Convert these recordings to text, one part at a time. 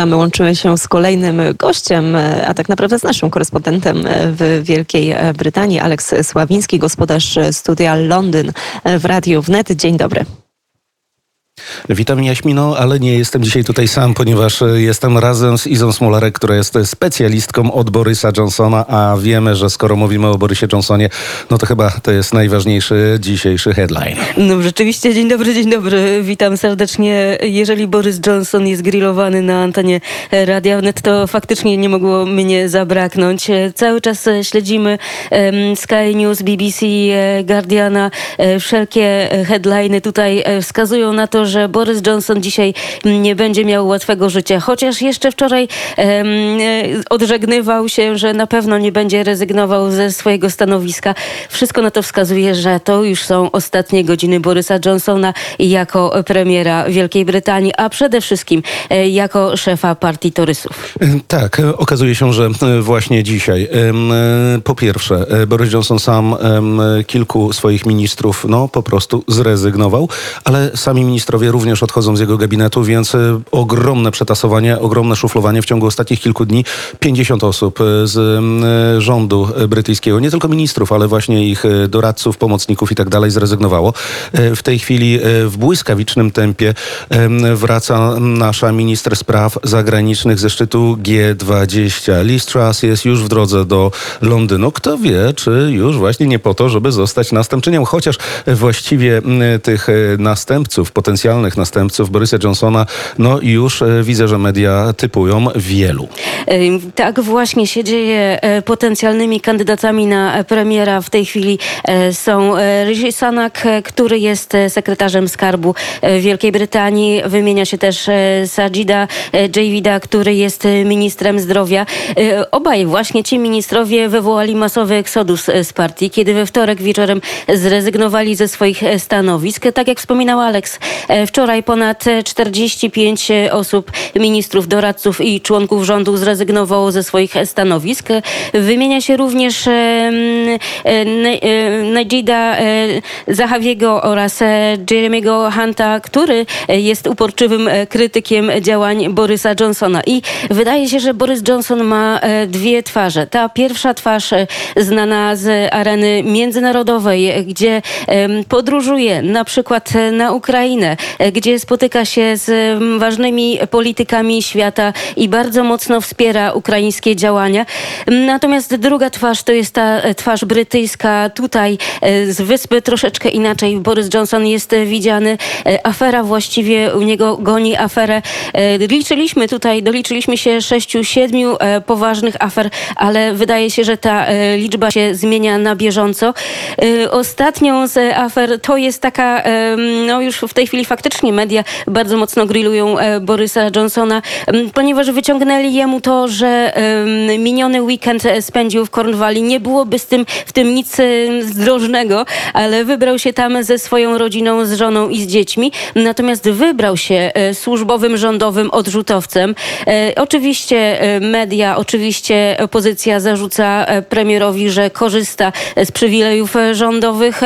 A my łączymy się z kolejnym gościem, a tak naprawdę z naszym korespondentem w Wielkiej Brytanii, Aleks Sławiński, gospodarz studia Londyn w Radiu Wnet. Dzień dobry. Witam Jaśmino, ale nie jestem dzisiaj tutaj sam, ponieważ e, jestem razem z Izą Smolarek, która jest specjalistką od Borysa Johnsona, a wiemy, że skoro mówimy o Borysie Johnsonie, no to chyba to jest najważniejszy dzisiejszy headline. No rzeczywiście, dzień dobry, dzień dobry, witam serdecznie. Jeżeli Borys Johnson jest grillowany na antenie Radia Wnet, to faktycznie nie mogło mnie zabraknąć. Cały czas śledzimy Sky News, BBC, e, Guardiana, e, wszelkie headliny tutaj wskazują na to, że Boris Johnson dzisiaj nie będzie miał łatwego życia. Chociaż jeszcze wczoraj um, odżegnywał się, że na pewno nie będzie rezygnował ze swojego stanowiska. Wszystko na to wskazuje, że to już są ostatnie godziny Borysa Johnsona jako premiera Wielkiej Brytanii, a przede wszystkim e, jako szefa partii Torysów. E, tak, okazuje się, że właśnie dzisiaj po pierwsze Boris Johnson sam kilku swoich ministrów no po prostu zrezygnował, ale sami ministrowie również odchodzą z jego gabinetu, więc e, ogromne przetasowanie, ogromne szuflowanie w ciągu ostatnich kilku dni. 50 osób e, z e, rządu brytyjskiego, nie tylko ministrów, ale właśnie ich doradców, pomocników i tak dalej zrezygnowało. W tej chwili w błyskawicznym tempie wraca nasza minister spraw zagranicznych ze szczytu G20. Liz Truss jest już w drodze do Londynu. Kto wie, czy już właśnie nie po to, żeby zostać następczynią, chociaż właściwie tych następców potencjalnych potencjalnych następców Borysa Johnsona, no już e, widzę, że media typują wielu. Tak właśnie się dzieje. E, potencjalnymi kandydatami na premiera w tej chwili e, są Rishi Sunak, który jest sekretarzem skarbu Wielkiej Brytanii. Wymienia się też Sajida Javida, który jest ministrem zdrowia. Obaj właśnie ci ministrowie wywołali masowy eksodus z partii, kiedy we wtorek wieczorem zrezygnowali ze swoich stanowisk. Tak jak wspominał Alex, Wczoraj ponad 45 osób, ministrów, doradców i członków rządu zrezygnowało ze swoich stanowisk. Wymienia się również Najida e, Zahawiego oraz e, Jeremiego Hunta, który jest uporczywym krytykiem działań Borysa Johnsona. I wydaje się, że Boris Johnson ma e, dwie twarze. Ta pierwsza twarz znana z areny międzynarodowej, gdzie podróżuje na przykład na Ukrainę, E, gdzie spotyka się z mm, ważnymi politykami świata i bardzo mocno wspiera ukraińskie działania. Natomiast druga twarz to jest ta e, twarz brytyjska. Tutaj e, z wyspy troszeczkę inaczej Boris Johnson jest widziany. Afera właściwie u niego goni aferę. Liczyliśmy tutaj, doliczyliśmy się sześciu, siedmiu poważnych afer, ale wydaje się, że ta liczba się zmienia na bieżąco. Ostatnią z afer to jest taka, no już w tej chwili faktycznie faktycznie media bardzo mocno grillują e, Borysa Johnsona, ponieważ wyciągnęli jemu to, że miniony weekend e, spędził w Cornwalli. Nie byłoby z tym, w tym nic e, zdrożnego, ale wybrał się tam ze swoją rodziną, z żoną i z dziećmi. Natomiast wybrał się służbowym, rządowym odrzutowcem. Oczywiście media, oczywiście opozycja zarzuca premierowi, że korzysta z przywilejów rządowych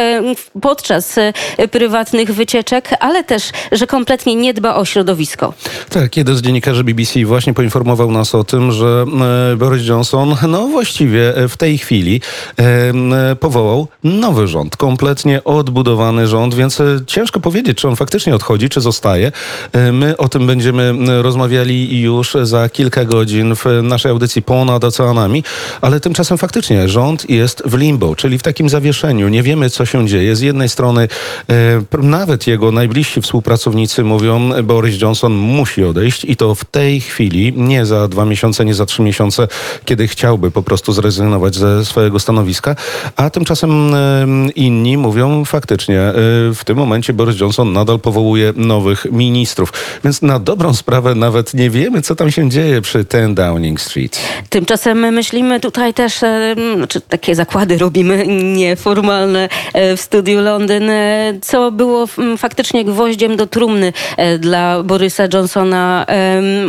podczas prywatnych wycieczek, ale też że kompletnie nie dba o środowisko. Tak, jeden z dziennikarzy BBC właśnie poinformował nas o tym, że e, Boris Johnson, no właściwie w tej chwili e, powołał nowy rząd, kompletnie odbudowany rząd, więc e, ciężko powiedzieć, czy on faktycznie odchodzi, czy zostaje. My o tym będziemy rozmawiali już za kilka godzin w naszej audycji Ponad Oceanami, ale tymczasem faktycznie rząd jest w limbo, czyli w takim zawieszeniu. Nie wiemy, co się dzieje. Z jednej strony nawet jego najbliżsi współpracownicy pracownicy mówią, Boris Johnson musi odejść i to w tej chwili, nie za dwa miesiące, nie za trzy miesiące, kiedy chciałby po prostu zrezygnować ze swojego stanowiska, a tymczasem inni mówią faktycznie, e, w tym momencie Boris Johnson nadal powołuje nowych ministrów. Więc na dobrą sprawę nawet nie wiemy, co tam się dzieje przy 10 Downing Street. Tymczasem my myślimy tutaj też, znaczy takie zakłady robimy nieformalne e, w studiu Londyn, co było faktycznie gwoździem do trumny e, dla Borysa Johnsona.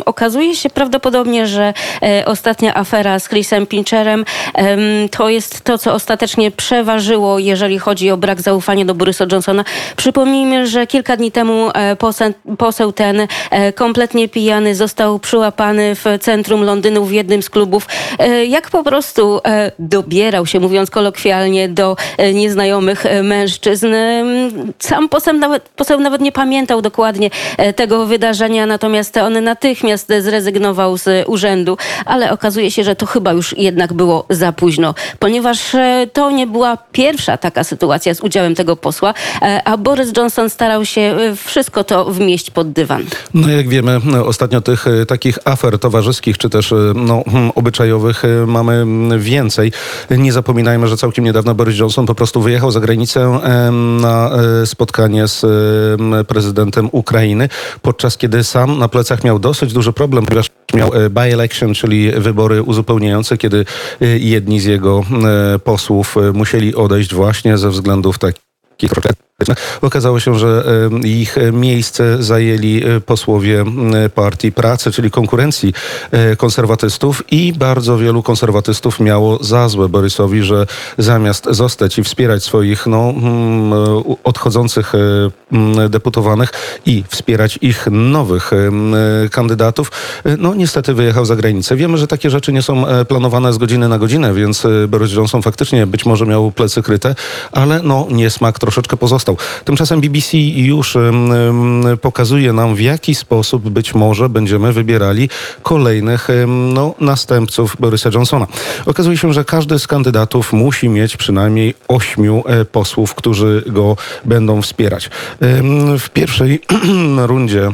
Okazuje się prawdopodobnie, że e, ostatnia afera z Chrisem Pincherem em, to jest to, co ostatecznie przeważyło, jeżeli chodzi o brak zaufania do Borysa Johnsona. Przypomnijmy, że kilka dni temu e, poseł, poseł ten kompletnie pijany został przyłapany w centrum Londynu w jednym z klubów. Jak po prostu dobierał się, mówiąc kolokwialnie, do nieznajomych mężczyzn. Sam poseł nawet, poseł nawet nie pamiętał dokładnie e, tego wydarzenia, natomiast on natychmiast zrezygnował z urzędu, ale okazuje się, że to chyba już jednak było za późno, ponieważ e, to nie była pierwsza taka sytuacja z udziałem tego posła, e, a Boris Johnson starał się wszystko to wmieść pod dywan. No jak wiemy, ostatnio tych takich afer towarzyskich, czy też no, hmm, obyczajowych mamy mm, więcej. Nie zapominajmy, że całkiem niedawno Boris Johnson po prostu wyjechał za granicę na spotkanie z em, prezydentem Ukrainy, podczas kiedy sam na plecach miał dosyć duży problem, ponieważ miał e, by-election, czyli wybory uzupełniające, kiedy e, jedni z jego e, posłów musieli odejść właśnie ze względów takich Okazało się, że ich miejsce zajęli e, posłowie Partii Pracy, czyli konkurencji e, konserwatystów i bardzo wielu konserwatystów miało za złe Borysowi, że zamiast zostać i wspierać swoich no, odchodzących e, deputowanych i wspierać ich nowych kandydatów, no niestety wyjechał za granicę. Wiemy, że takie rzeczy nie są planowane z godziny na godzinę, więc Boris Johnson faktycznie być może miał plecy kryte, ale no niesmak troszeczkę pozostał. Tymczasem BBC już pokazuje nam, w jaki sposób być może będziemy wybierali kolejnych no, następców Borysa Johnsona. Okazuje się, że każdy z kandydatów musi mieć przynajmniej ośmiu e, posłów, którzy go będą wspierać. W pierwszej rundzie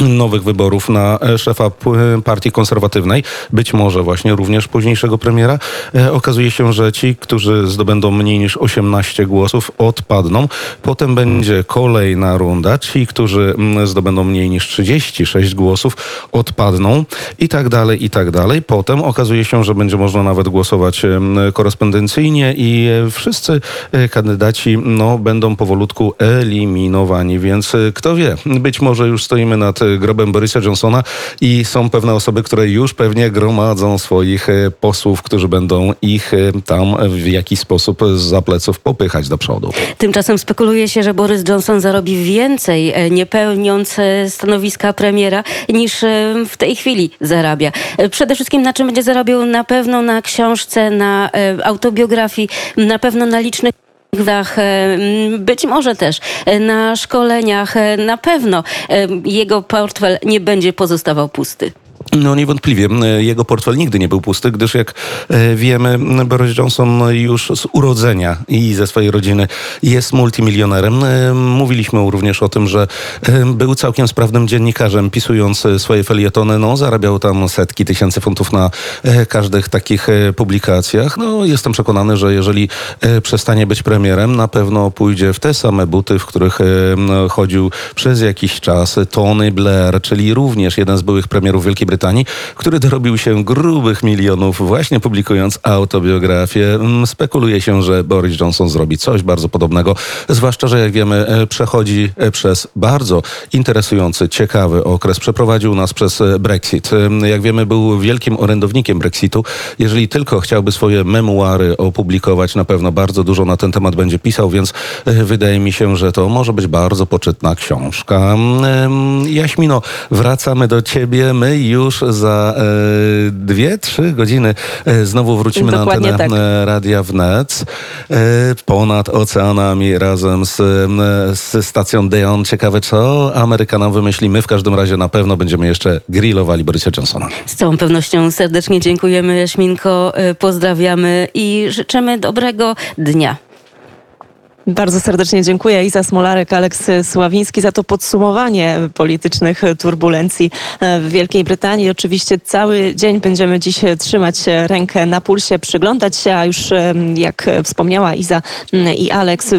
nowych wyborów na e, szefa p- partii konserwatywnej, być może właśnie również późniejszego premiera. E, Okazuje się, że ci, którzy zdobędą mniej niż 18 głosów, odpadną. Potem będzie kolejna runda. Ci, którzy mm, zdobędą mniej niż 36 głosów, odpadną i tak dalej, i tak dalej. Potem okazuje się, że będzie można nawet głosować korespondencyjnie i e, wszyscy e, kandydaci no, będą powolutku eliminowani, więc e, kto wie, być może już stoimy nad e, grobem Borysa Johnsona i są pewne osoby, które już pewnie gromadzą swoich e, posłów, którzy będą ich e, tam w jakiś sposób za pleców popychać do przodu. Tymczasem spekuluje się, że Boris Johnson zarobi więcej, e, nie pełniąc e, stanowiska premiera, niż e, w tej chwili zarabia. Przede wszystkim na czym będzie zarabiał? Na pewno na książce, na autobiografii, na pewno na licznych Dach, e, być może też e, na szkoleniach, e, na pewno jego portfel nie będzie pozostawał pusty. No niewątpliwie. e, Jego portfel nigdy nie był pusty, gdyż jak e, wiemy, Boris Johnson już z urodzenia i ze swojej rodziny jest multimilionerem. E, Mówiliśmy również o tym, że był całkiem sprawnym dziennikarzem, pisując swoje felietony. No, zarabiał tam setki tysięcy funtów na każdych takich publikacjach. No, jestem przekonany, że jeżeli przestanie być premierem, na pewno pójdzie w te same buty, w których chodził przez jakiś czas Tony Blair, czyli również jeden z byłych premierów Wielkiej Brytanii, który dorobił się grubych milionów właśnie publikując autobiografię. Mm, Spekuluje się, że Boris Johnson zrobi coś bardzo podobnego, zwłaszcza, że jak wiemy, e, przechodzi e, przez bardzo interesujący, ciekawy okres. Przeprowadził nas przez e, Brexit. Jak wiemy, był wielkim orędownikiem Brexitu. Jeżeli tylko chciałby swoje memuary opublikować, na pewno bardzo dużo na ten temat będzie pisał, więc wydaje mi się, że to może być bardzo poczytna książka. Em, Jaśmino, wracamy do ciebie. My już za e, dwie, trzy godziny e, znowu wrócimy Dokładnie na antenę tak. e, Radia Wnet. Ponad oceanami razem z, z stacją Deon. Ciekawe, co Amerykanom wymyślimy. W każdym razie na pewno będziemy jeszcze grillowali Borysia Johnsona. Z całą pewnością serdecznie dziękujemy, Jaśminko, pozdrawiamy i życzymy dobrego dnia. Bardzo serdecznie dziękuję Iza Smolarek, Aleks Sławiński za to podsumowanie politycznych turbulencji w Wielkiej Brytanii. Oczywiście cały dzień będziemy dziś trzymać rękę na pulsie, przyglądać się, a już jak wspomniała Iza i Aleks,